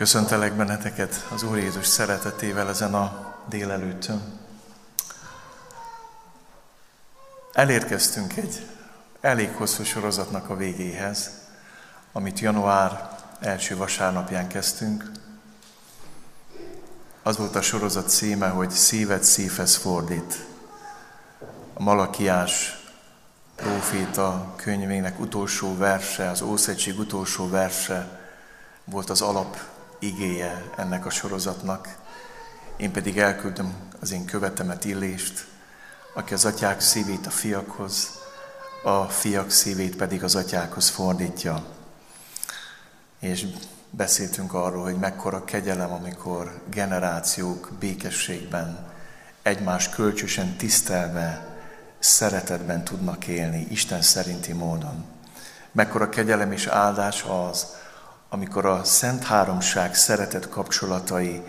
Köszöntelek benneteket az Úr Jézus szeretetével ezen a délelőttön. Elérkeztünk egy elég hosszú sorozatnak a végéhez, amit január első vasárnapján kezdtünk. Az volt a sorozat címe, hogy Szíved szívhez fordít. A Malakiás próféta könyvének utolsó verse, az Ószegység utolsó verse volt az alap igéje ennek a sorozatnak. Én pedig elküldöm az én követemet Illést, aki az atyák szívét a fiakhoz, a fiak szívét pedig az atyákhoz fordítja. És beszéltünk arról, hogy mekkora kegyelem, amikor generációk békességben, egymás kölcsösen tisztelve, szeretetben tudnak élni, Isten szerinti módon. Mekkora kegyelem és áldás az, amikor a Szent Háromság szeretet kapcsolatai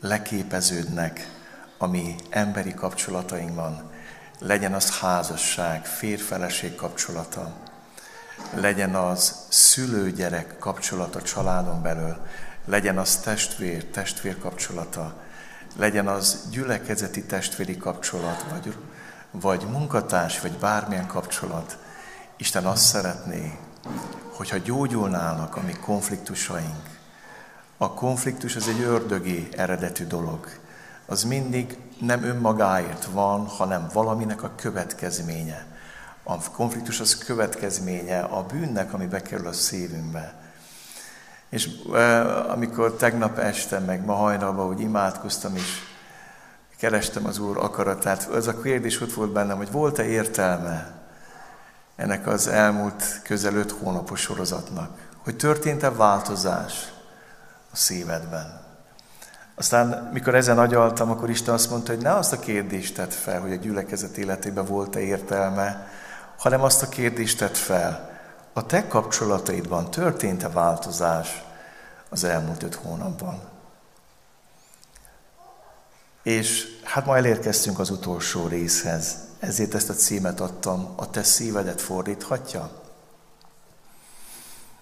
leképeződnek, ami emberi kapcsolatainkban, legyen az házasság, férfeleség kapcsolata, legyen az szülő-gyerek kapcsolata családon belül, legyen az testvér, testvér kapcsolata, legyen az gyülekezeti testvéri kapcsolat, vagy, vagy munkatárs, vagy bármilyen kapcsolat. Isten azt szeretné, hogyha gyógyulnának a mi konfliktusaink, a konfliktus az egy ördögi eredetű dolog. Az mindig nem önmagáért van, hanem valaminek a következménye. A konfliktus az következménye a bűnnek, ami bekerül a szívünkbe. És e, amikor tegnap este, meg ma hajnalban, hogy imádkoztam is, kerestem az Úr akaratát, az a kérdés ott volt bennem, hogy volt-e értelme ennek az elmúlt közel öt hónapos sorozatnak, hogy történt-e változás a szívedben. Aztán, mikor ezen agyaltam, akkor Isten azt mondta, hogy ne azt a kérdést tett fel, hogy a gyülekezet életében volt-e értelme, hanem azt a kérdést tett fel, a te kapcsolataidban történt-e változás az elmúlt öt hónapban? És hát ma elérkeztünk az utolsó részhez. Ezért ezt a címet adtam, a te szívedet fordíthatja?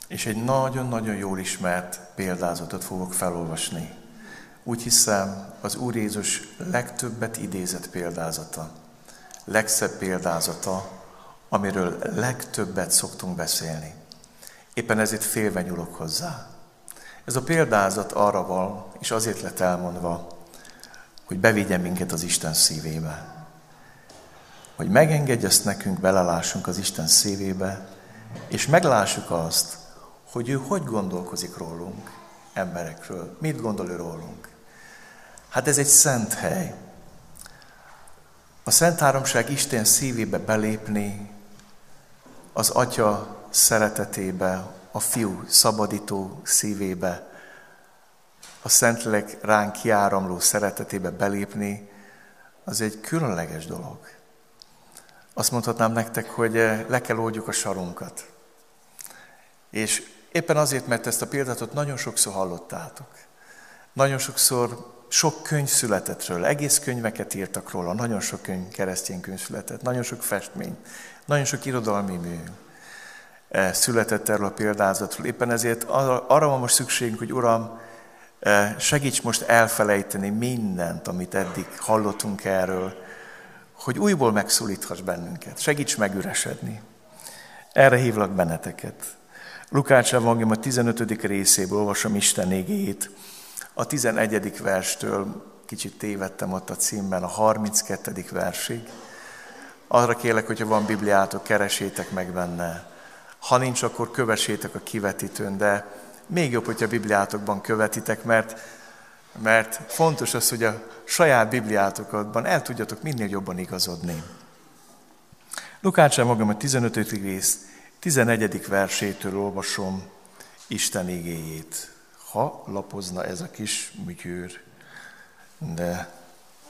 És egy nagyon-nagyon jól ismert példázatot fogok felolvasni. Úgy hiszem, az Úr Jézus legtöbbet idézett példázata, legszebb példázata, amiről legtöbbet szoktunk beszélni. Éppen ezért félve nyúlok hozzá. Ez a példázat arra van, és azért lett elmondva, hogy bevigyen minket az Isten szívébe hogy megengedj ezt nekünk, belelássunk az Isten szívébe, és meglássuk azt, hogy ő hogy gondolkozik rólunk, emberekről. Mit gondol ő rólunk? Hát ez egy szent hely. A Szent Háromság Isten szívébe belépni, az Atya szeretetébe, a Fiú szabadító szívébe, a Szentlélek ránk kiáramló szeretetébe belépni, az egy különleges dolog. Azt mondhatnám nektek, hogy eh, le kell oldjuk a sarunkat. És éppen azért, mert ezt a példátot nagyon sokszor hallottátok. Nagyon sokszor sok könyv született róla, egész könyveket írtak róla, nagyon sok könyv, keresztény könyv született, nagyon sok festmény, nagyon sok irodalmi mű eh, született erről a példázatról. Éppen ezért arra van most szükségünk, hogy Uram, eh, segíts most elfelejteni mindent, amit eddig hallottunk erről, hogy újból megszólíthass bennünket. Segíts megüresedni. Erre hívlak benneteket. Lukács Evangélium a 15. részéből olvasom Isten égéjét. A 11. verstől kicsit tévedtem ott a címben, a 32. versig. Arra kérlek, hogyha van Bibliátok, keresétek meg benne. Ha nincs, akkor kövessétek a kivetítőn, de még jobb, hogyha Bibliátokban követitek, mert mert fontos az, hogy a saját Bibliátokatban el tudjatok minél jobban igazodni. Lukács magam a 15. rész 11. versétől olvasom Isten igéjét. Ha lapozna ez a kis műgyőr, de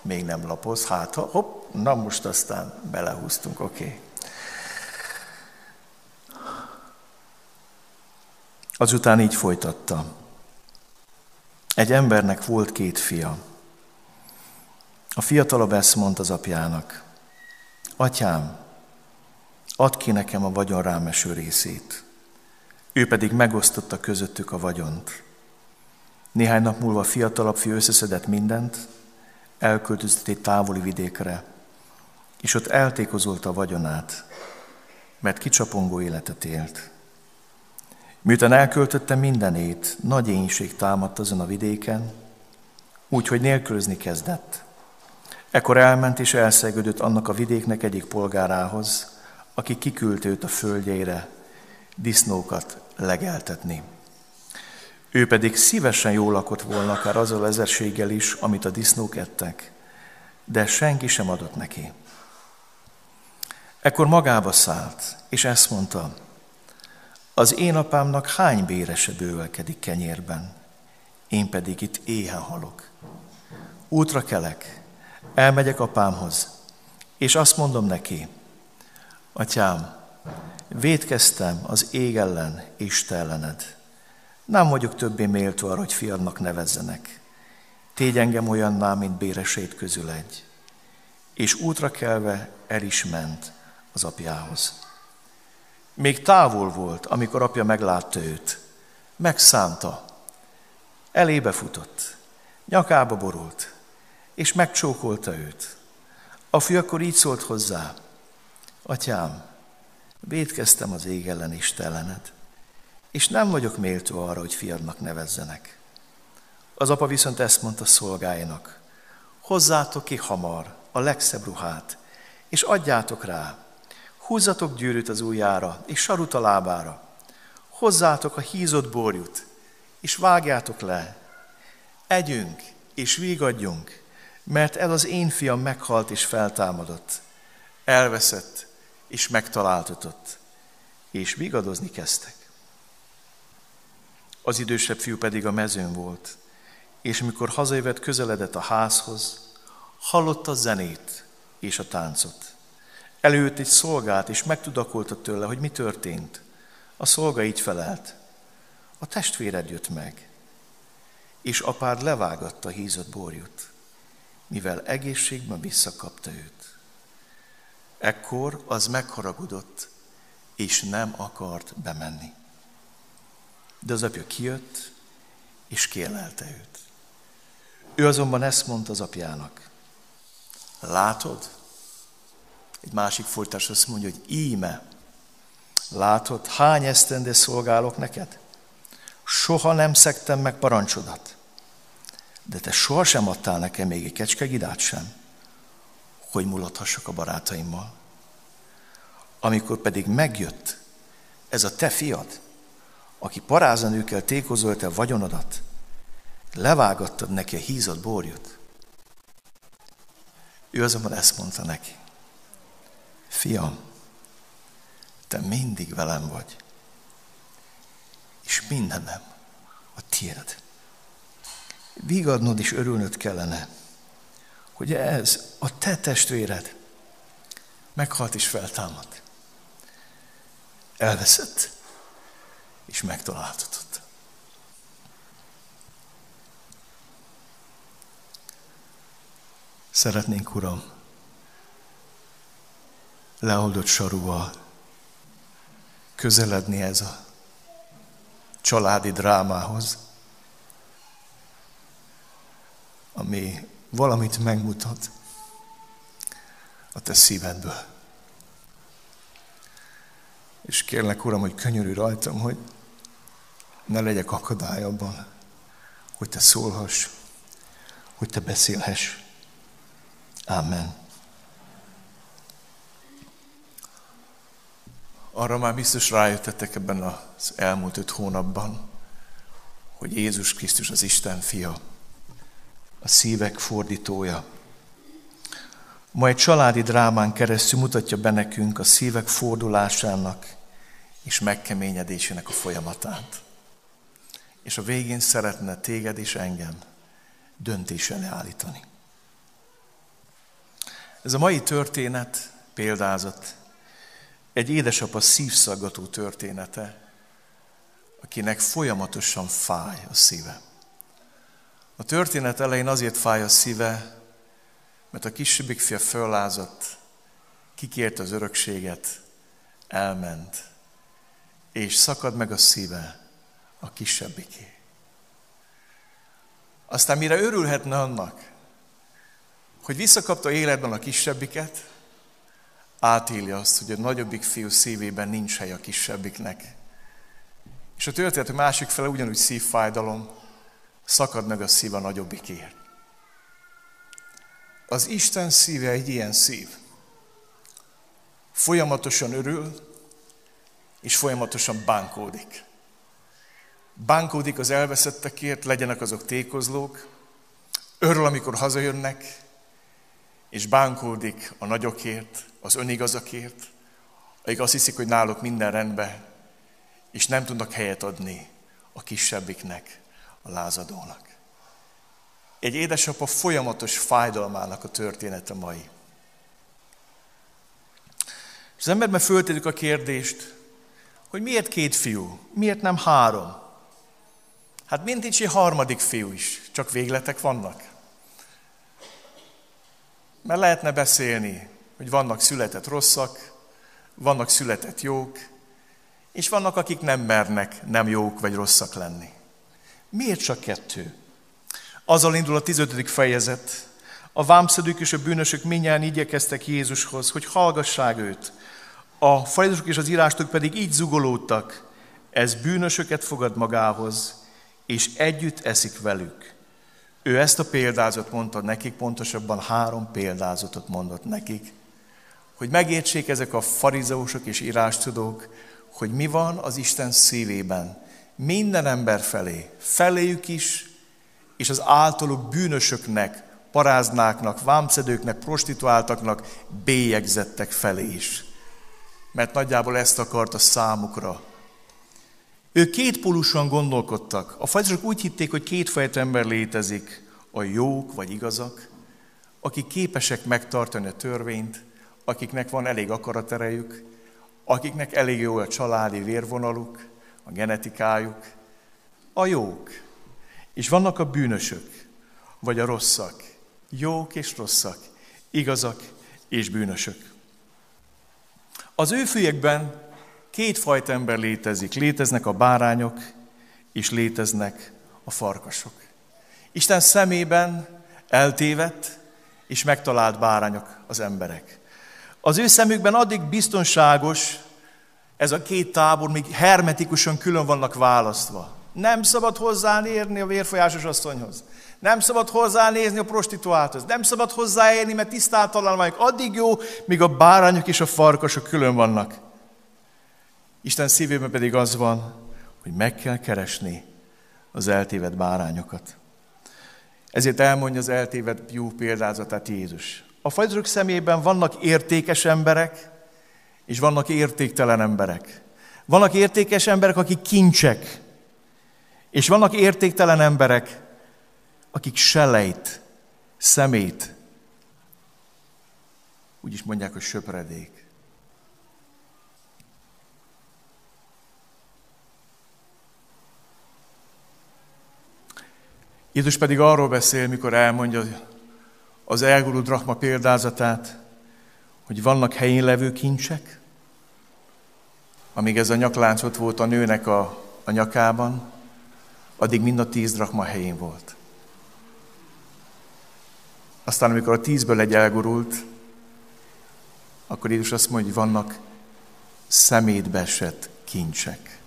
még nem lapoz, hát ha, hopp, na most aztán belehúztunk, oké. Okay. Azután így folytatta. Egy embernek volt két fia. A fiatalabb ezt mondta az apjának, Atyám, add ki nekem a vagyon rámeső részét. Ő pedig megosztotta közöttük a vagyont. Néhány nap múlva a fiatalabb fiú összeszedett mindent, elköltözött egy távoli vidékre, és ott eltékozolta a vagyonát, mert kicsapongó életet élt. Miután elköltötte mindenét, nagy énség támadt azon a vidéken, úgyhogy nélkülözni kezdett. Ekkor elment és elszegődött annak a vidéknek egyik polgárához, aki kiküldte őt a földjeire disznókat legeltetni. Ő pedig szívesen jól lakott volna, akár azzal ezerséggel is, amit a disznók ettek, de senki sem adott neki. Ekkor magába szállt, és ezt mondta, az én apámnak hány bérese bővelkedik kenyérben, én pedig itt éhen halok. Útra kelek, elmegyek apámhoz, és azt mondom neki, atyám, védkeztem az ég ellen és te ellened. Nem vagyok többé méltó arra, hogy fiadnak nevezzenek. Tégy engem olyanná, mint béresét közül egy. És útra kelve el is ment az apjához. Még távol volt, amikor apja meglátta őt. Megszánta. Elébe futott. Nyakába borult. És megcsókolta őt. A fiú akkor így szólt hozzá. Atyám, védkeztem az ég ellen istelened, és nem vagyok méltó arra, hogy fiadnak nevezzenek. Az apa viszont ezt mondta szolgáinak, hozzátok ki hamar a legszebb ruhát, és adjátok rá, húzzatok gyűrűt az ujjára, és sarut a lábára, hozzátok a hízott borjut, és vágjátok le, együnk, és vígadjunk, mert ez az én fiam meghalt és feltámadott, elveszett, és megtaláltatott, és vigadozni kezdtek. Az idősebb fiú pedig a mezőn volt, és amikor hazajövet közeledett a házhoz, hallotta a zenét és a táncot. Előtt egy szolgát, és megtudakolta tőle, hogy mi történt. A szolga így felelt. A testvéred jött meg, és apád levágatta hízott borjut, mivel egészségben visszakapta őt. Ekkor az megharagudott, és nem akart bemenni. De az apja kijött, és kielelte őt. Ő azonban ezt mondta az apjának. Látod? Egy másik folytás azt mondja, hogy íme, látod, hány esztendé szolgálok neked? Soha nem szektem meg parancsodat. De te sohasem adtál nekem még egy kecskegidát sem hogy mulathassak a barátaimmal. Amikor pedig megjött ez a te fiad, aki parázanőkkel tékozolta a vagyonodat, levágattad neki a hízott borjut. Ő azonban ezt mondta neki. Fiam, te mindig velem vagy, és mindenem a tiéd. Vigadnod is örülnöd kellene, hogy ez a te testvéred meghalt és feltámadt. Elveszett és megtaláltatott. Szeretnénk, Uram, leoldott sarúval közeledni ez a családi drámához, ami valamit megmutat a te szívedből. És kérlek, Uram, hogy könyörű rajtam, hogy ne legyek akadály abban, hogy te szólhass, hogy te beszélhess. Amen. Arra már biztos rájöttetek ebben az elmúlt öt hónapban, hogy Jézus Krisztus az Isten fia a szívek fordítója. Ma egy családi drámán keresztül mutatja be nekünk a szívek fordulásának és megkeményedésének a folyamatát. És a végén szeretne téged és engem döntés elé állítani. Ez a mai történet, példázat, egy édesapa szívszaggató története, akinek folyamatosan fáj a szíve. A történet elején azért fáj a szíve, mert a kisebbik fia föllázott, kikért az örökséget, elment, és szakad meg a szíve a kisebbiké. Aztán mire örülhetne annak, hogy visszakapta életben a kisebbiket, átéli azt, hogy a nagyobbik fiú szívében nincs hely a kisebbiknek. És a történet a másik fele ugyanúgy szívfájdalom, szakad meg a szív a nagyobbikért. Az Isten szíve egy ilyen szív. Folyamatosan örül, és folyamatosan bánkódik. Bánkódik az elveszettekért, legyenek azok tékozlók, örül, amikor hazajönnek, és bánkódik a nagyokért, az önigazakért, akik azt hiszik, hogy náluk minden rendben, és nem tudnak helyet adni a kisebbiknek, a lázadónak. Egy édesapa folyamatos fájdalmának a története mai. És az emberben föltedik a kérdést, hogy miért két fiú, miért nem három? Hát mint nincs egy harmadik fiú is, csak végletek vannak. Mert lehetne beszélni, hogy vannak született rosszak, vannak született jók, és vannak, akik nem mernek nem jók vagy rosszak lenni. Miért csak kettő? Azzal indul a 15. fejezet. A vámszedők és a bűnösök minnyáján igyekeztek Jézushoz, hogy hallgassák őt. A farizeusok és az írástok pedig így zugolódtak, ez bűnösöket fogad magához, és együtt eszik velük. Ő ezt a példázat mondta nekik, pontosabban három példázatot mondott nekik, hogy megértsék ezek a farizeusok és írástudók, hogy mi van az Isten szívében, minden ember felé, feléjük is, és az általuk bűnösöknek, paráznáknak, vámszedőknek, prostituáltaknak, bélyegzettek felé is. Mert nagyjából ezt akarta számukra. Ők kétpólusan gondolkodtak. A fajtosok úgy hitték, hogy kétfajta ember létezik, a jók vagy igazak, akik képesek megtartani a törvényt, akiknek van elég akaraterejük, akiknek elég jó a családi vérvonaluk, a genetikájuk, a jók. És vannak a bűnösök, vagy a rosszak. Jók és rosszak, igazak és bűnösök. Az ő fűekben kétfajta ember létezik. Léteznek a bárányok, és léteznek a farkasok. Isten szemében eltévedt és megtalált bárányok az emberek. Az ő szemükben addig biztonságos, ez a két tábor még hermetikusan külön vannak választva. Nem szabad hozzáérni a vérfolyásos asszonyhoz. Nem szabad hozzánézni a prostituálthoz. Nem szabad hozzáérni, mert tisztátalan vagyok. Addig jó, míg a bárányok és a farkasok külön vannak. Isten szívében pedig az van, hogy meg kell keresni az eltévedt bárányokat. Ezért elmondja az eltévedt jó példázatát Jézus. A fajzsok szemében vannak értékes emberek, és vannak értéktelen emberek. Vannak értékes emberek, akik kincsek, és vannak értéktelen emberek, akik selejt, szemét, úgy is mondják, hogy söpredék. Jézus pedig arról beszél, mikor elmondja az elgurult drachma példázatát, hogy vannak helyén levő kincsek, amíg ez a nyaklánc ott volt a nőnek a, a nyakában, addig mind a tíz drachma helyén volt. Aztán, amikor a tízből egy elgurult, akkor Jézus azt mondja, hogy vannak szemétbe esett kincsek.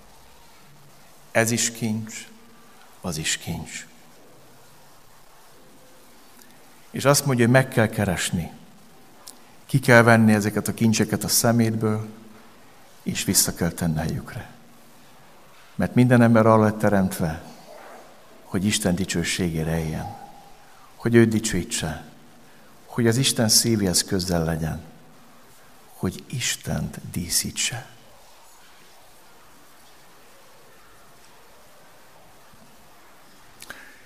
Ez is kincs, az is kincs. És azt mondja, hogy meg kell keresni. Ki kell venni ezeket a kincseket a szemétből, és vissza kell tenni helyükre. Mert minden ember arra lett teremtve, hogy Isten dicsőségére éljen. Hogy őt dicsőítse. Hogy az Isten szívéhez közel legyen. Hogy Istent díszítse.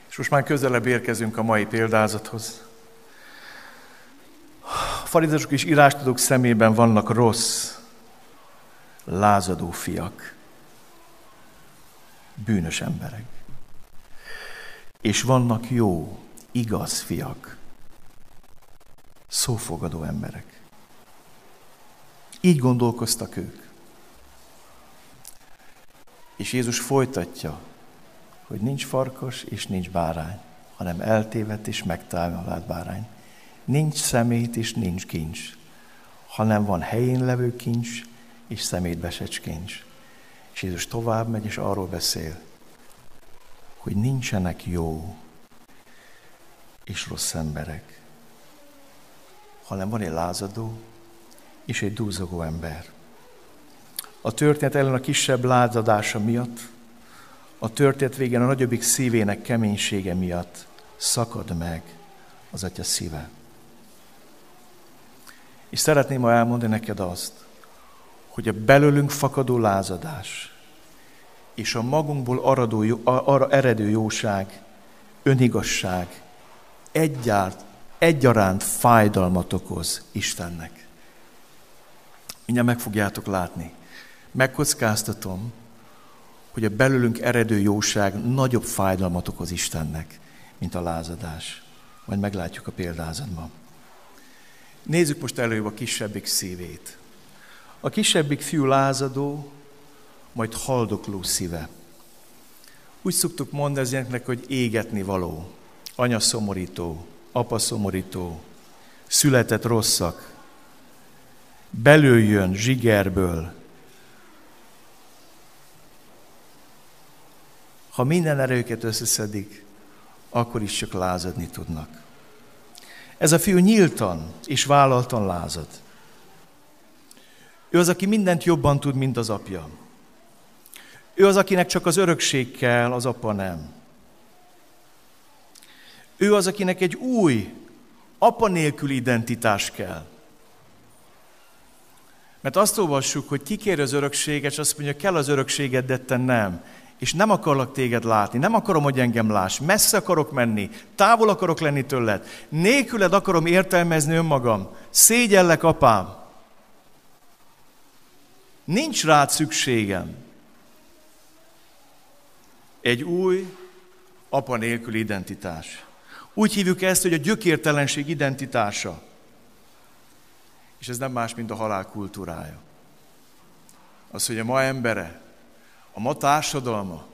És most már közelebb érkezünk a mai példázathoz farizusok és írástudók szemében vannak rossz, lázadó fiak, bűnös emberek. És vannak jó, igaz fiak, szófogadó emberek. Így gondolkoztak ők. És Jézus folytatja, hogy nincs farkas és nincs bárány, hanem eltévedt és megtámadt bárány. Nincs szemét és nincs kincs, hanem van helyén levő kincs és szemétbesecs kincs. És Jézus tovább megy, és arról beszél, hogy nincsenek jó és rossz emberek, hanem van egy lázadó és egy dúzogó ember. A történet ellen a kisebb lázadása miatt, a történet végén a nagyobbik szívének keménysége miatt szakad meg az atya szíve. És szeretném ma elmondani neked azt, hogy a belőlünk fakadó lázadás és a magunkból aradó, arra eredő jóság, önigazság egyárt, egyaránt fájdalmat okoz Istennek. Mindjárt meg fogjátok látni. Megkockáztatom, hogy a belőlünk eredő jóság nagyobb fájdalmat okoz Istennek, mint a lázadás. Majd meglátjuk a példázatban. Nézzük most előbb a kisebbik szívét. A kisebbik fiú lázadó, majd haldokló szíve. Úgy szoktuk mondani ezeknek, hogy égetni való, anya szomorító, apa szomorító, született rosszak, belül jön zsigerből. Ha minden erőket összeszedik, akkor is csak lázadni tudnak. Ez a fiú nyíltan és vállaltan lázad. Ő az, aki mindent jobban tud, mint az apja. Ő az, akinek csak az örökség kell, az apa nem. Ő az, akinek egy új, apa nélküli identitás kell. Mert azt olvassuk, hogy kikér az örökséget, és azt mondja, kell az örökséged, de te nem. És nem akarlak téged látni, nem akarom, hogy engem láss, messze akarok menni, távol akarok lenni tőled, nélküled akarom értelmezni önmagam, szégyellek, apám. Nincs rád szükségem. Egy új, apa nélkül identitás. Úgy hívjuk ezt, hogy a gyökértelenség identitása. És ez nem más, mint a halál kultúrája. Az, hogy a ma embere, a ma társadalma,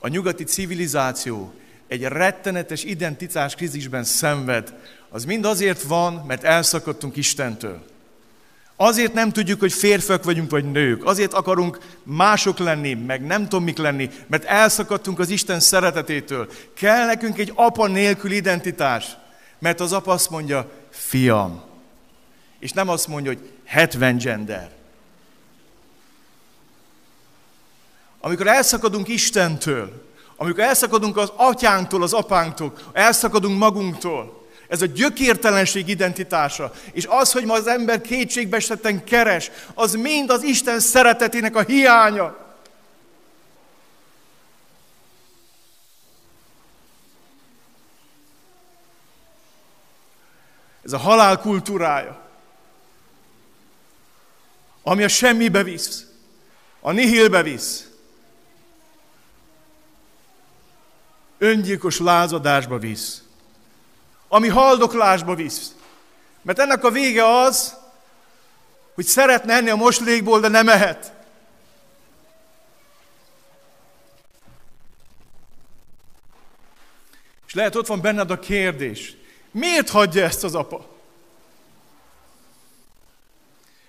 a nyugati civilizáció egy rettenetes identitás krízisben szenved, az mind azért van, mert elszakadtunk Istentől. Azért nem tudjuk, hogy férfiak vagyunk, vagy nők. Azért akarunk mások lenni, meg nem tudom mik lenni, mert elszakadtunk az Isten szeretetétől. Kell nekünk egy apa nélkül identitás. Mert az apa azt mondja, fiam. És nem azt mondja, hogy 70 gender. Amikor elszakadunk Istentől, amikor elszakadunk az atyánktól, az apánktól, elszakadunk magunktól, ez a gyökértelenség identitása. És az, hogy ma az ember kétségbeesetten keres, az mind az Isten szeretetének a hiánya. Ez a halál kultúrája, ami a semmibe visz, a nihilbe visz, öngyilkos lázadásba visz ami haldoklásba visz. Mert ennek a vége az, hogy szeretne enni a moslékból, de nem ehet. És lehet ott van benned a kérdés, miért hagyja ezt az apa?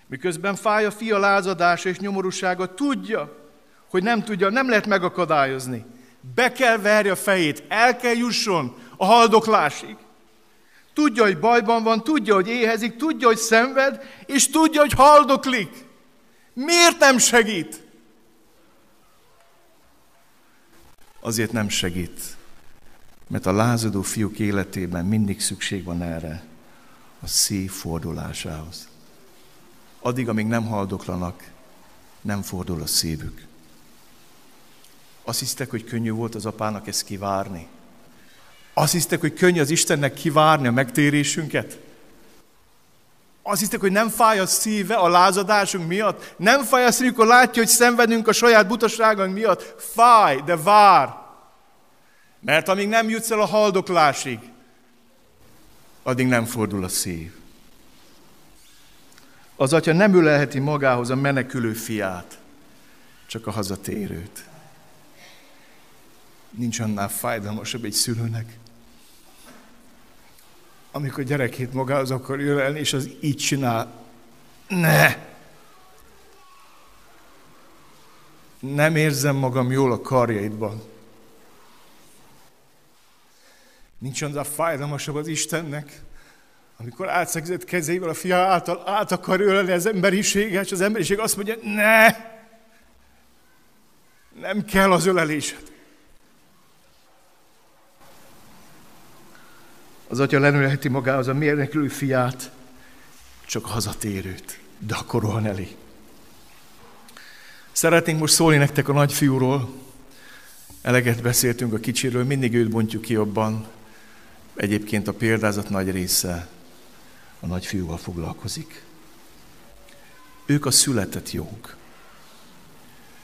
Miközben fáj a fia lázadása és nyomorúsága, tudja, hogy nem tudja, nem lehet megakadályozni. Be kell verje a fejét, el kell jusson a haldoklásig. Tudja, hogy bajban van, tudja, hogy éhezik, tudja, hogy szenved, és tudja, hogy haldoklik. Miért nem segít? Azért nem segít, mert a lázadó fiúk életében mindig szükség van erre, a szív fordulásához. Addig, amíg nem haldoklanak, nem fordul a szívük. Azt hisztek, hogy könnyű volt az apának ezt kivárni. Azt hisztek, hogy könnyű az Istennek kivárni a megtérésünket? Azt hisztek, hogy nem fáj a szíve a lázadásunk miatt? Nem fáj a szíve, amikor látja, hogy szenvedünk a saját butaságunk miatt? Fáj, de vár. Mert amíg nem jutsz el a haldoklásig, addig nem fordul a szív. Az atya nem ülelheti magához a menekülő fiát, csak a hazatérőt. Nincs annál fájdalmasabb egy szülőnek, amikor gyerekét magához akar ölelni, és az így csinál. Ne! Nem érzem magam jól a karjaidban. Nincs a fájdalmasabb az Istennek, amikor átszegzett kezeivel a fia által át akar ölni az emberiséget, és az emberiség azt mondja, ne! Nem kell az ölelésed. Az atya lenülheti magához a mérnökülő fiát, csak hazatérőt, de akkor rohan elé. Szeretnénk most szólni nektek a nagyfiúról. Eleget beszéltünk a kicsiről, mindig őt bontjuk ki abban. Egyébként a példázat nagy része a nagyfiúval foglalkozik. Ők a született jók.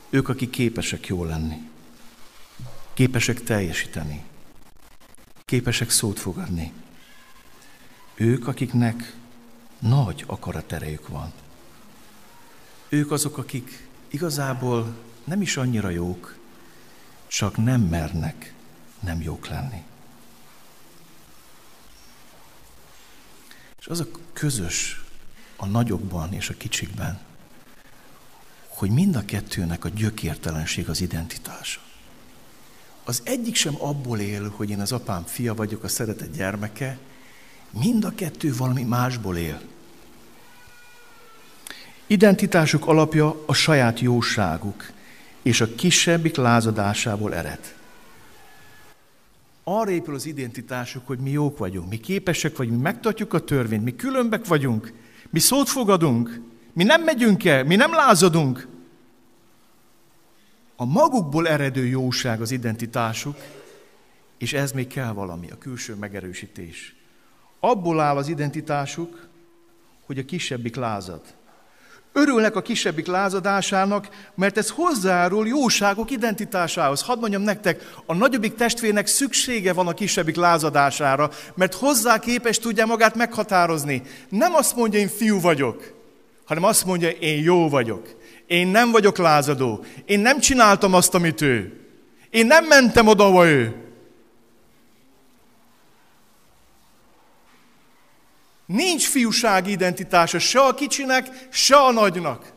Ők, akik képesek jól lenni. Képesek teljesíteni. Képesek szót fogadni. Ők, akiknek nagy akaraterejük van. Ők azok, akik igazából nem is annyira jók, csak nem mernek nem jók lenni. És az a közös a nagyokban és a kicsikben, hogy mind a kettőnek a gyökértelenség az identitása. Az egyik sem abból él, hogy én az apám fia vagyok, a szeretett gyermeke, mind a kettő valami másból él. Identitásuk alapja a saját jóságuk és a kisebbik lázadásából ered. Arra épül az identitásuk, hogy mi jók vagyunk, mi képesek vagyunk, mi megtartjuk a törvényt, mi különbek vagyunk, mi szót fogadunk, mi nem megyünk el, mi nem lázadunk. A magukból eredő jóság az identitásuk, és ez még kell valami, a külső megerősítés. Abból áll az identitásuk, hogy a kisebbik lázad. Örülnek a kisebbik lázadásának, mert ez hozzárul jóságok identitásához. Hadd mondjam nektek, a nagyobbik testvérnek szüksége van a kisebbik lázadására, mert hozzá képes tudja magát meghatározni. Nem azt mondja, én fiú vagyok, hanem azt mondja, én jó vagyok. Én nem vagyok lázadó. Én nem csináltam azt, amit ő. Én nem mentem oda, ahova ő. Nincs fiúsági identitása se a kicsinek, se a nagynak.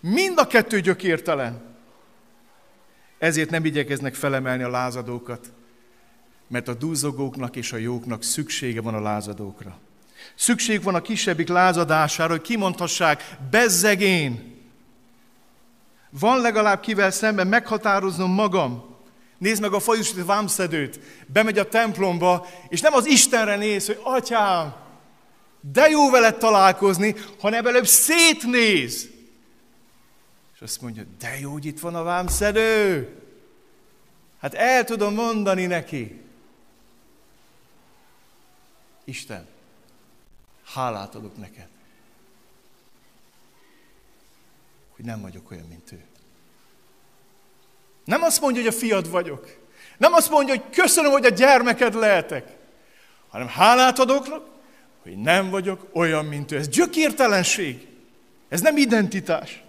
Mind a kettő gyökértelen. Ezért nem igyekeznek felemelni a lázadókat, mert a duzzogóknak és a jóknak szüksége van a lázadókra. Szükség van a kisebbik lázadására, hogy kimondhassák, bezzegén. Van legalább kivel szemben meghatároznom magam. Nézd meg a fajusít vámszedőt, bemegy a templomba, és nem az Istenre néz, hogy atyám, de jó veled találkozni, hanem előbb szétnéz. És azt mondja, de jó, hogy itt van a vámszedő. Hát el tudom mondani neki. Isten, hálát adok neked, hogy nem vagyok olyan, mint ő. Nem azt mondja, hogy a fiad vagyok. Nem azt mondja, hogy köszönöm, hogy a gyermeked lehetek. Hanem hálát adok, hogy nem vagyok olyan, mint ő. Ez gyökértelenség. Ez nem identitás.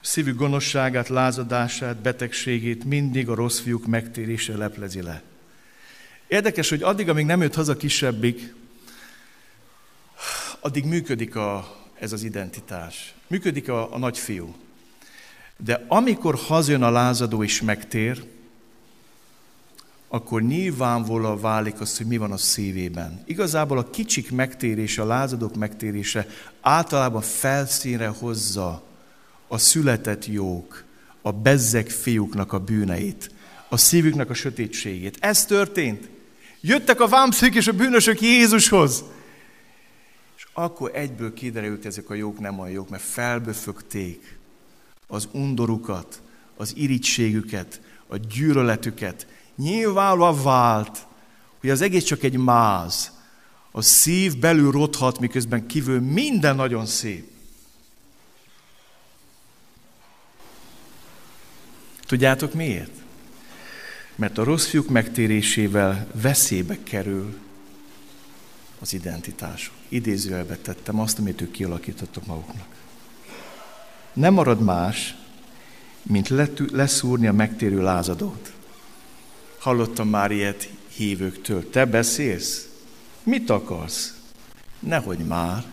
Szívük gonoszságát, lázadását, betegségét mindig a rossz fiúk megtérése leplezi le. Érdekes, hogy addig, amíg nem jött haza kisebbik, addig működik a, ez az identitás. Működik a, a nagyfiú. De amikor hazajön a lázadó és megtér, akkor nyilvánvalóan válik az, hogy mi van a szívében. Igazából a kicsik megtérése, a lázadók megtérése általában felszínre hozza a született jók, a bezzeg fiúknak a bűneit, a szívüknek a sötétségét. Ez történt. Jöttek a vámszék és a bűnösök Jézushoz. Akkor egyből kiderült, ezek a jók nem olyan jók, mert felböfögték az undorukat, az irítségüket, a gyűlöletüket, nyilvánvalóan vált, hogy az egész csak egy máz. A szív belül rothat, miközben kívül minden nagyon szép. Tudjátok miért? Mert a rossz fiúk megtérésével veszélybe kerül az identitásuk. Idézőjelbe tettem azt, amit ők kialakítottak maguknak. Nem marad más, mint leszúrni a megtérő lázadót Hallottam már ilyet hívőktől. Te beszélsz? Mit akarsz? Nehogy már.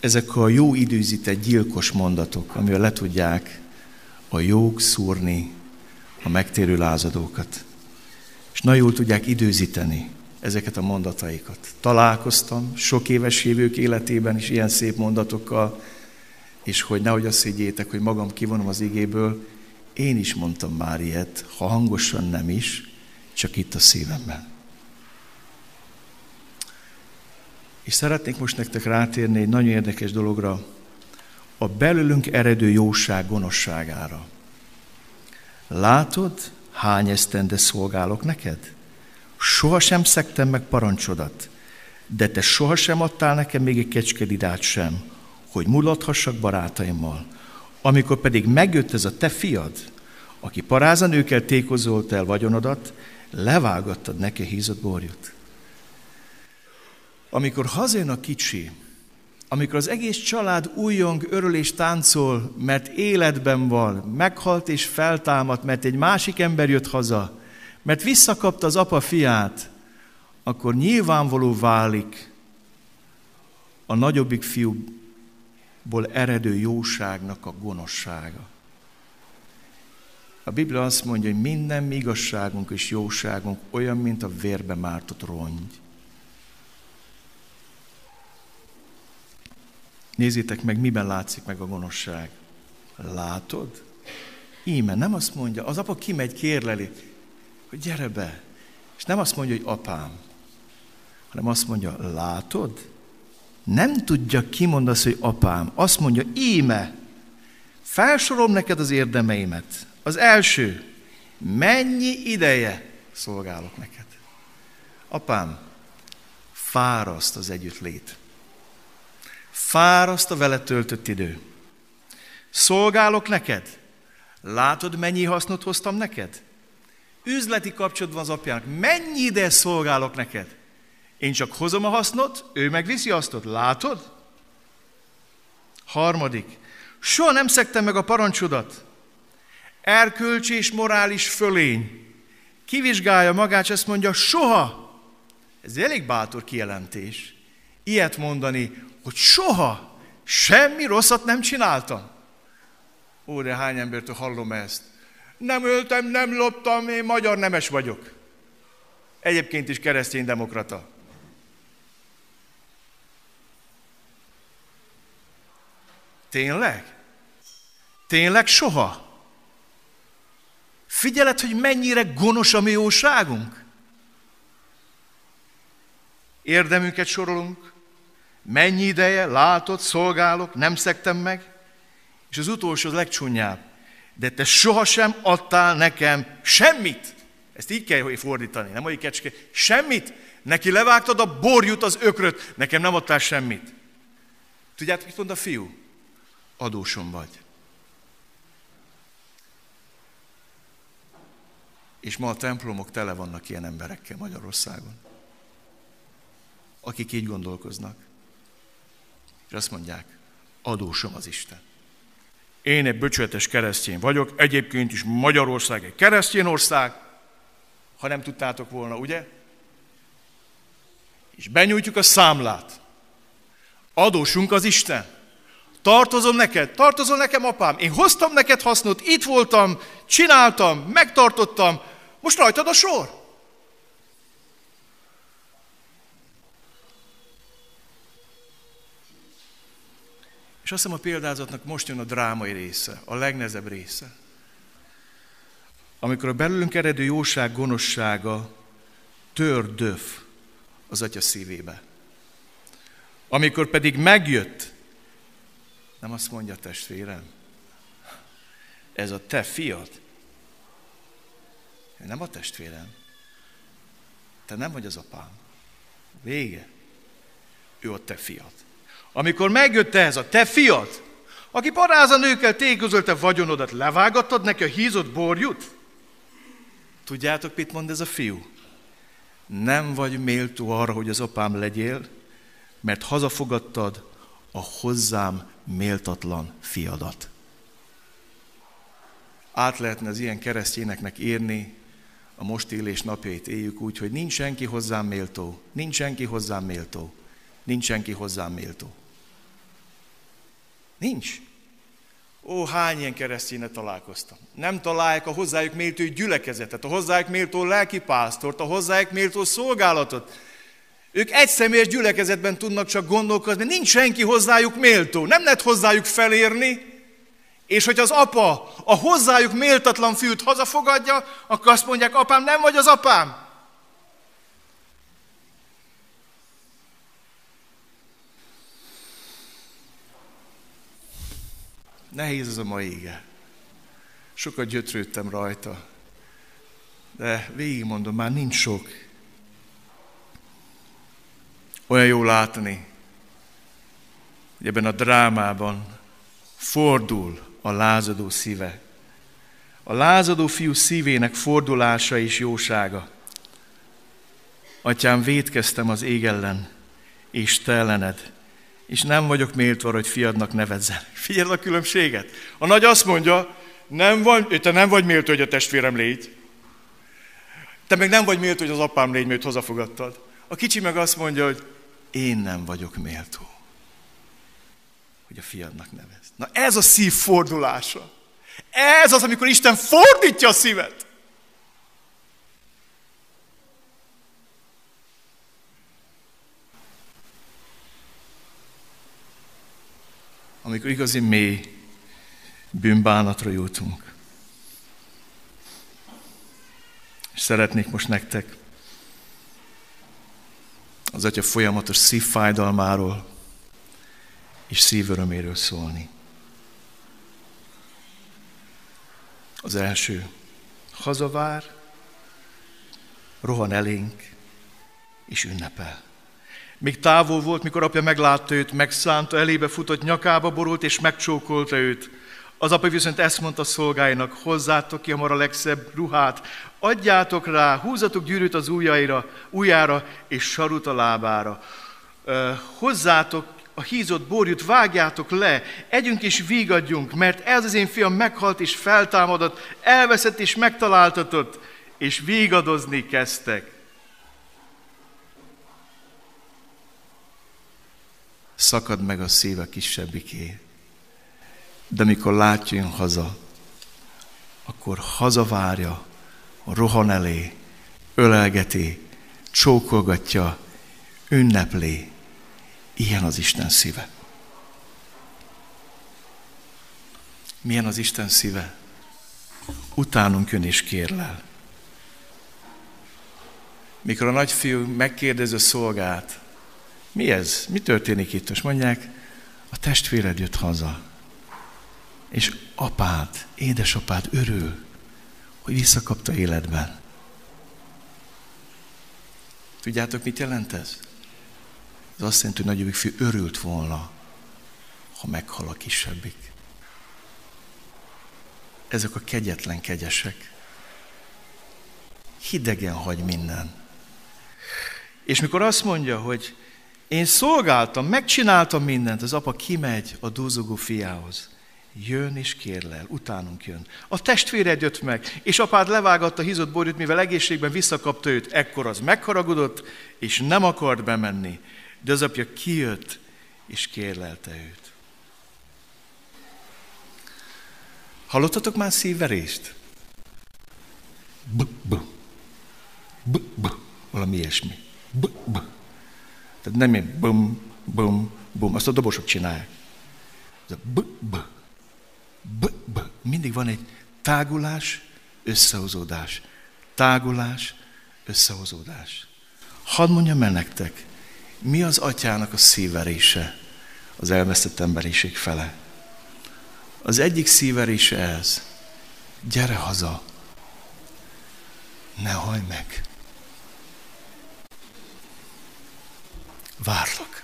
Ezek a jó időzített gyilkos mondatok, amivel le tudják a jók szúrni a megtérő lázadókat. És nagyon jól tudják időzíteni ezeket a mondataikat. Találkoztam sok éves hívők életében is ilyen szép mondatokkal, és hogy nehogy azt higgyétek, hogy magam kivonom az igéből, én is mondtam már ilyet, ha hangosan nem is, csak itt a szívemben. És szeretnék most nektek rátérni egy nagyon érdekes dologra, a belőlünk eredő jóság gonoszságára. Látod, hány esztende szolgálok neked? Sohasem szektem meg parancsodat, de te sohasem adtál nekem még egy kecskedidát sem, hogy mulathassak barátaimmal. Amikor pedig megjött ez a te fiad, aki parázan őkkel tékozolt el vagyonodat, levágattad neki hízott borjút. Amikor hazajön a kicsi, amikor az egész család újjong, örül és táncol, mert életben van, meghalt és feltámadt, mert egy másik ember jött haza, mert visszakapta az apa fiát, akkor nyilvánvaló válik a nagyobbik fiúból eredő jóságnak a gonoszsága. A Biblia azt mondja, hogy minden mi igazságunk és jóságunk olyan, mint a vérbe mártott rongy. Nézzétek meg, miben látszik meg a gonoszság. Látod? Íme, nem azt mondja, az apa kimegy, kérleli, hogy gyere be. És nem azt mondja, hogy apám, hanem azt mondja, látod? Nem tudja kimondani, hogy apám. Azt mondja, íme, felsorom neked az érdemeimet. Az első, mennyi ideje szolgálok neked. Apám, fáraszt az együttlét. Fáraszt a vele töltött idő. Szolgálok neked. Látod, mennyi hasznot hoztam neked? Üzleti kapcsolatban az apjának. Mennyi ide szolgálok neked? Én csak hozom a hasznot, ő megviszi azt, látod? Harmadik. Soha nem szektem meg a parancsodat. Erkölcsi és morális fölény. Kivizsgálja magát, és azt mondja, soha. Ez elég bátor kijelentés. Ilyet mondani, hogy soha semmi rosszat nem csináltam. Ó, de hány embertől hallom ezt? Nem öltem, nem loptam, én magyar nemes vagyok. Egyébként is keresztény demokrata. Tényleg? Tényleg soha? Figyeled, hogy mennyire gonosz a mi jóságunk? Érdemünket sorolunk, mennyi ideje, látott, szolgálok, nem szektem meg, és az utolsó az legcsúnyább. De te sohasem adtál nekem semmit. Ezt így kell fordítani, nem olyan kecske. Semmit. Neki levágtad a borjut az ökröt, nekem nem adtál semmit. Tudjátok, mit mond a fiú? Adósom vagy. És ma a templomok tele vannak ilyen emberekkel Magyarországon, akik így gondolkoznak. És azt mondják, adósom az Isten. Én egy böcsöletes keresztény vagyok, egyébként is Magyarország egy keresztény ország, ha nem tudtátok volna, ugye? És benyújtjuk a számlát. Adósunk az Isten. Tartozom neked, tartozom nekem apám. Én hoztam neked hasznot, itt voltam, csináltam, megtartottam, most rajtad a sor. És azt hiszem a példázatnak most jön a drámai része, a legnezebb része. Amikor a belülünk eredő jóság gonoszsága tör döf az atya szívébe. Amikor pedig megjött, nem azt mondja testvérem, ez a te fiad, nem a testvérem. Te nem vagy az apám. Vége. Ő a te fiad. Amikor megjött ehhez a te fiad, aki parázan nőkkel tékozölte vagyonodat, levágattad neki a hízott borjut? Tudjátok, mit mond ez a fiú? Nem vagy méltó arra, hogy az apám legyél, mert hazafogadtad a hozzám méltatlan fiadat. át lehetne az ilyen keresztényeknek írni, a most élés napjait éljük úgy, hogy nincs senki hozzám méltó, nincs senki hozzám méltó, nincs senki hozzám méltó. Nincs. Ó, hány ilyen keresztényet találkoztam. Nem találják a hozzájuk méltó gyülekezetet, a hozzájuk méltó lelkipásztort, a hozzájuk méltó szolgálatot. Ők egy személyes gyülekezetben tudnak csak gondolkozni, nincs senki hozzájuk méltó, nem lehet hozzájuk felérni. És hogy az apa a hozzájuk méltatlan fiút hazafogadja, akkor azt mondják, apám, nem vagy az apám. Nehéz ez a mai ége. Sokat gyötrődtem rajta. De végigmondom, már nincs sok. Olyan jó látni, hogy ebben a drámában fordul a lázadó szíve. A lázadó fiú szívének fordulása és jósága. Atyám, védkeztem az ég ellen, és te ellened, és nem vagyok méltó hogy fiadnak nevezzen. Figyeld a különbséget. A nagy azt mondja, nem vagy, te nem vagy méltó, hogy a testvérem légy. Te meg nem vagy méltó, hogy az apám légy, mert hazafogadtad. A kicsi meg azt mondja, hogy én nem vagyok méltó, hogy a fiadnak nevez. Na ez a szív fordulása. Ez az, amikor Isten fordítja a szívet. Amikor igazi mély bűnbánatra jutunk. És szeretnék most nektek az Atya folyamatos szívfájdalmáról és szívöröméről szólni. Az első, hazavár, rohan elénk és ünnepel. Még távol volt, mikor apja meglátta őt, megszánta, elébe futott, nyakába borult és megcsókolta őt. Az apa viszont ezt mondta szolgáinak, hozzátok ki hamar a legszebb ruhát, adjátok rá, húzatok gyűrűt az ujjaira, ujjára és sarut a lábára. hozzátok a hízott borjút, vágjátok le, együnk és vígadjunk, mert ez az én fiam meghalt és feltámadott, elveszett és megtaláltatott, és vígadozni kezdtek. Szakad meg a szíve kisebbiké. De mikor látja haza, akkor hazavárja, rohan elé, ölelgeti, csókolgatja, ünnepli. Ilyen az Isten szíve. Milyen az Isten szíve? Utánunk jön és kérlel. Mikor a nagyfiú megkérdezi a szolgát, mi ez? Mi történik itt? Most mondják, a testvéred jött haza. És apád, édesapád örül, hogy visszakapta életben. Tudjátok, mit jelent ez? Ez azt jelenti, hogy nagyobbik fiú örült volna, ha meghal a kisebbik. Ezek a kegyetlen kegyesek. Hidegen hagy minden. És mikor azt mondja, hogy én szolgáltam, megcsináltam mindent, az apa kimegy a dúzogó fiához. Jön és kérlel, utánunk jön. A testvéred jött meg, és apád levágatta hízott borjút, mivel egészségben visszakapta őt. Ekkor az megharagudott, és nem akart bemenni. De az apja kijött, és kérlelte őt. Hallottatok már szívverést? B-b. B-b. Valami ilyesmi. B-b. Tehát nem én bum, bum, bum, azt a dobosok csinálják. Ez a b, b, b, b. Mindig van egy tágulás, összehozódás. Tágulás, összehozódás. Hadd mondjam el nektek, mi az atyának a szíverése az elvesztett emberiség fele? Az egyik szíverése ez. Gyere haza, ne hajj meg. Várlak.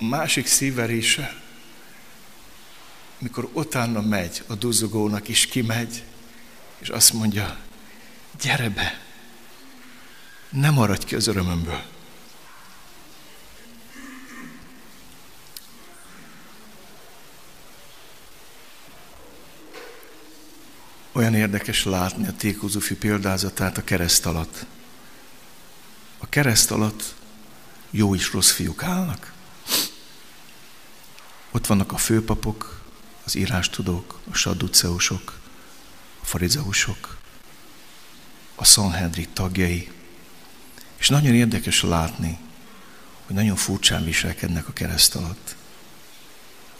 A másik szíverése, mikor utána megy a duzogónak is kimegy, és azt mondja, gyere be, ne maradj ki az örömömből. Olyan érdekes látni a tékozófi példázatát a kereszt alatt. A kereszt alatt jó és rossz fiúk állnak. Ott vannak a főpapok, az írástudók, a sadduceusok, a farizeusok, a Sanhedrin tagjai. És nagyon érdekes látni, hogy nagyon furcsán viselkednek a kereszt alatt.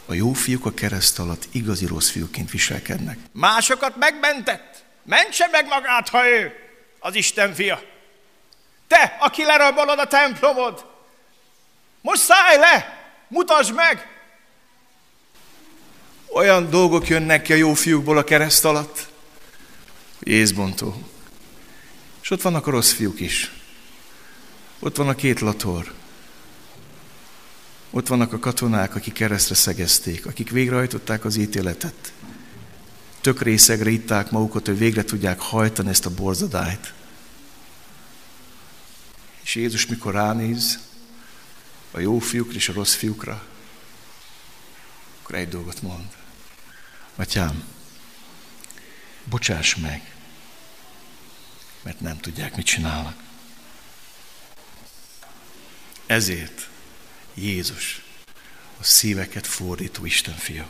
A jó fiúk a kereszt alatt igazi rossz fiúként viselkednek. Másokat megmentett. Mentse meg magát, ha ő az Isten fia. Te, aki lerabolod a templomod, most szállj le, mutasd meg! Olyan dolgok jönnek ki a jó fiúkból a kereszt alatt, hogy észbontó. És ott vannak a rossz fiúk is. Ott van a két lator. Ott vannak a katonák, akik keresztre szegezték, akik végrehajtották az ítéletet. Tök részegre itták magukat, hogy végre tudják hajtani ezt a borzadályt. És Jézus mikor ránéz a jó fiúkra és a rossz fiúkra, akkor egy dolgot mond. Atyám, bocsáss meg, mert nem tudják, mit csinálnak. Ezért Jézus a szíveket fordító Isten fia.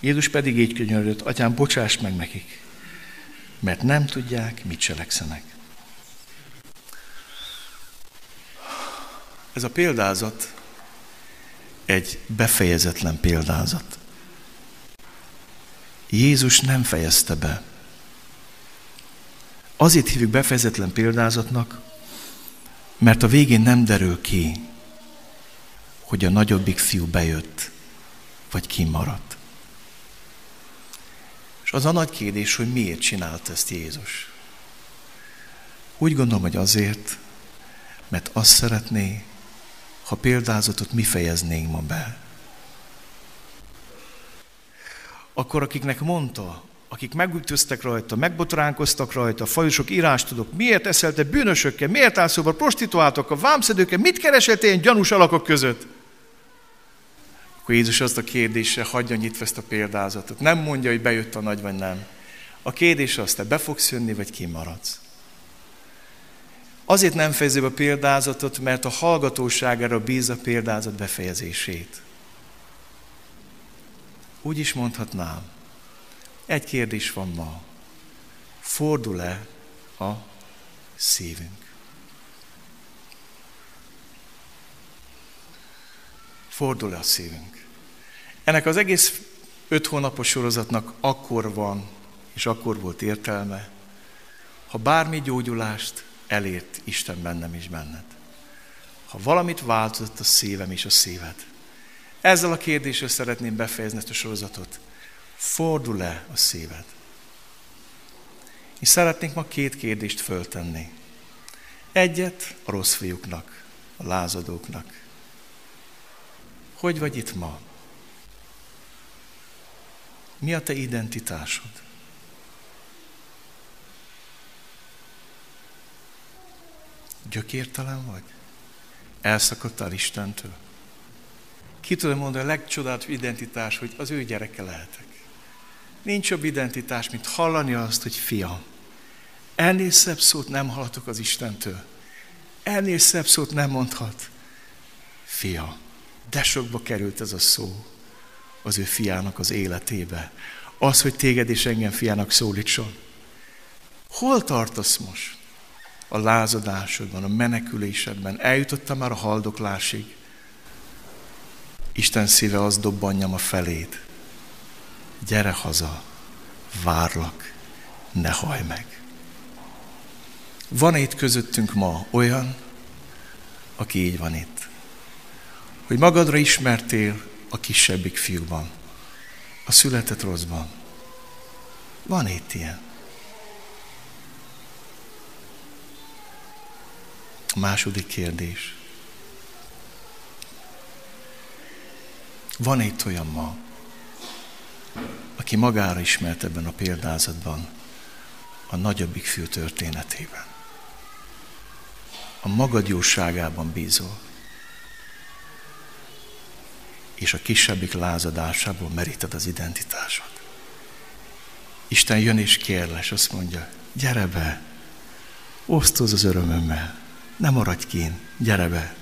Jézus pedig így könyörült, atyám, bocsáss meg nekik, mert nem tudják, mit cselekszenek. Ez a példázat egy befejezetlen példázat. Jézus nem fejezte be. Azért hívjuk befejezetlen példázatnak, mert a végén nem derül ki, hogy a nagyobbik fiú bejött, vagy kimaradt. És az a nagy kérdés, hogy miért csinált ezt Jézus. Úgy gondolom, hogy azért, mert azt szeretné, ha példázatot mi fejeznénk ma be. Akkor akiknek mondta, akik megütöztek rajta, megbotránkoztak rajta, fajosok írást tudok, miért eszelte bűnösökkel, miért áll szóba prostituáltokkal, vámszedőkkel, mit keresett én gyanús alakok között? Akkor Jézus azt a kérdésre hagyja nyitva ezt a példázatot. Nem mondja, hogy bejött a nagy, vagy nem. A kérdés az, te be fogsz jönni, vagy kimaradsz. Azért nem fejezi a példázatot, mert a hallgatóságára bíz a példázat befejezését. Úgy is mondhatnám, egy kérdés van ma. Fordul-e a szívünk? Fordul-e a szívünk? Ennek az egész öt hónapos sorozatnak akkor van, és akkor volt értelme, ha bármi gyógyulást elért Isten bennem és benned. Ha valamit változott a szívem és a szíved. Ezzel a kérdéssel szeretném befejezni ezt a sorozatot. Fordul-e a szíved? És szeretnénk ma két kérdést föltenni. Egyet a rossz fiúknak, a lázadóknak. Hogy vagy itt ma? Mi a te identitásod? Gyökértelen vagy? Elszakadtál Istentől? Ki tudom mondani a legcsodálatosabb identitás, hogy az ő gyereke lehetek. Nincs jobb identitás, mint hallani azt, hogy fiam. Ennél szebb szót nem hallhatok az Istentől. Ennél szebb szót nem mondhat. Fia, de sokba került ez a szó az ő fiának az életébe. Az, hogy téged és engem fiának szólítson. Hol tartasz most? A lázadásodban, a menekülésedben. Eljutottam már a haldoklásig. Isten szíve az dobbanjam a felét. Gyere haza, várlak, ne haj meg. Van itt közöttünk ma olyan, aki így van itt. Hogy magadra ismertél a kisebbik fiúban, a született rosszban. Van itt ilyen. A második kérdés. Van itt olyan ma, aki magára ismert ebben a példázatban, a nagyobbik fiú történetében. A magad jóságában bízol, és a kisebbik lázadásából meríted az identitásod. Isten jön és kérles, azt mondja, gyere be, osztozz az örömömmel, ne maradj kín, gyere be.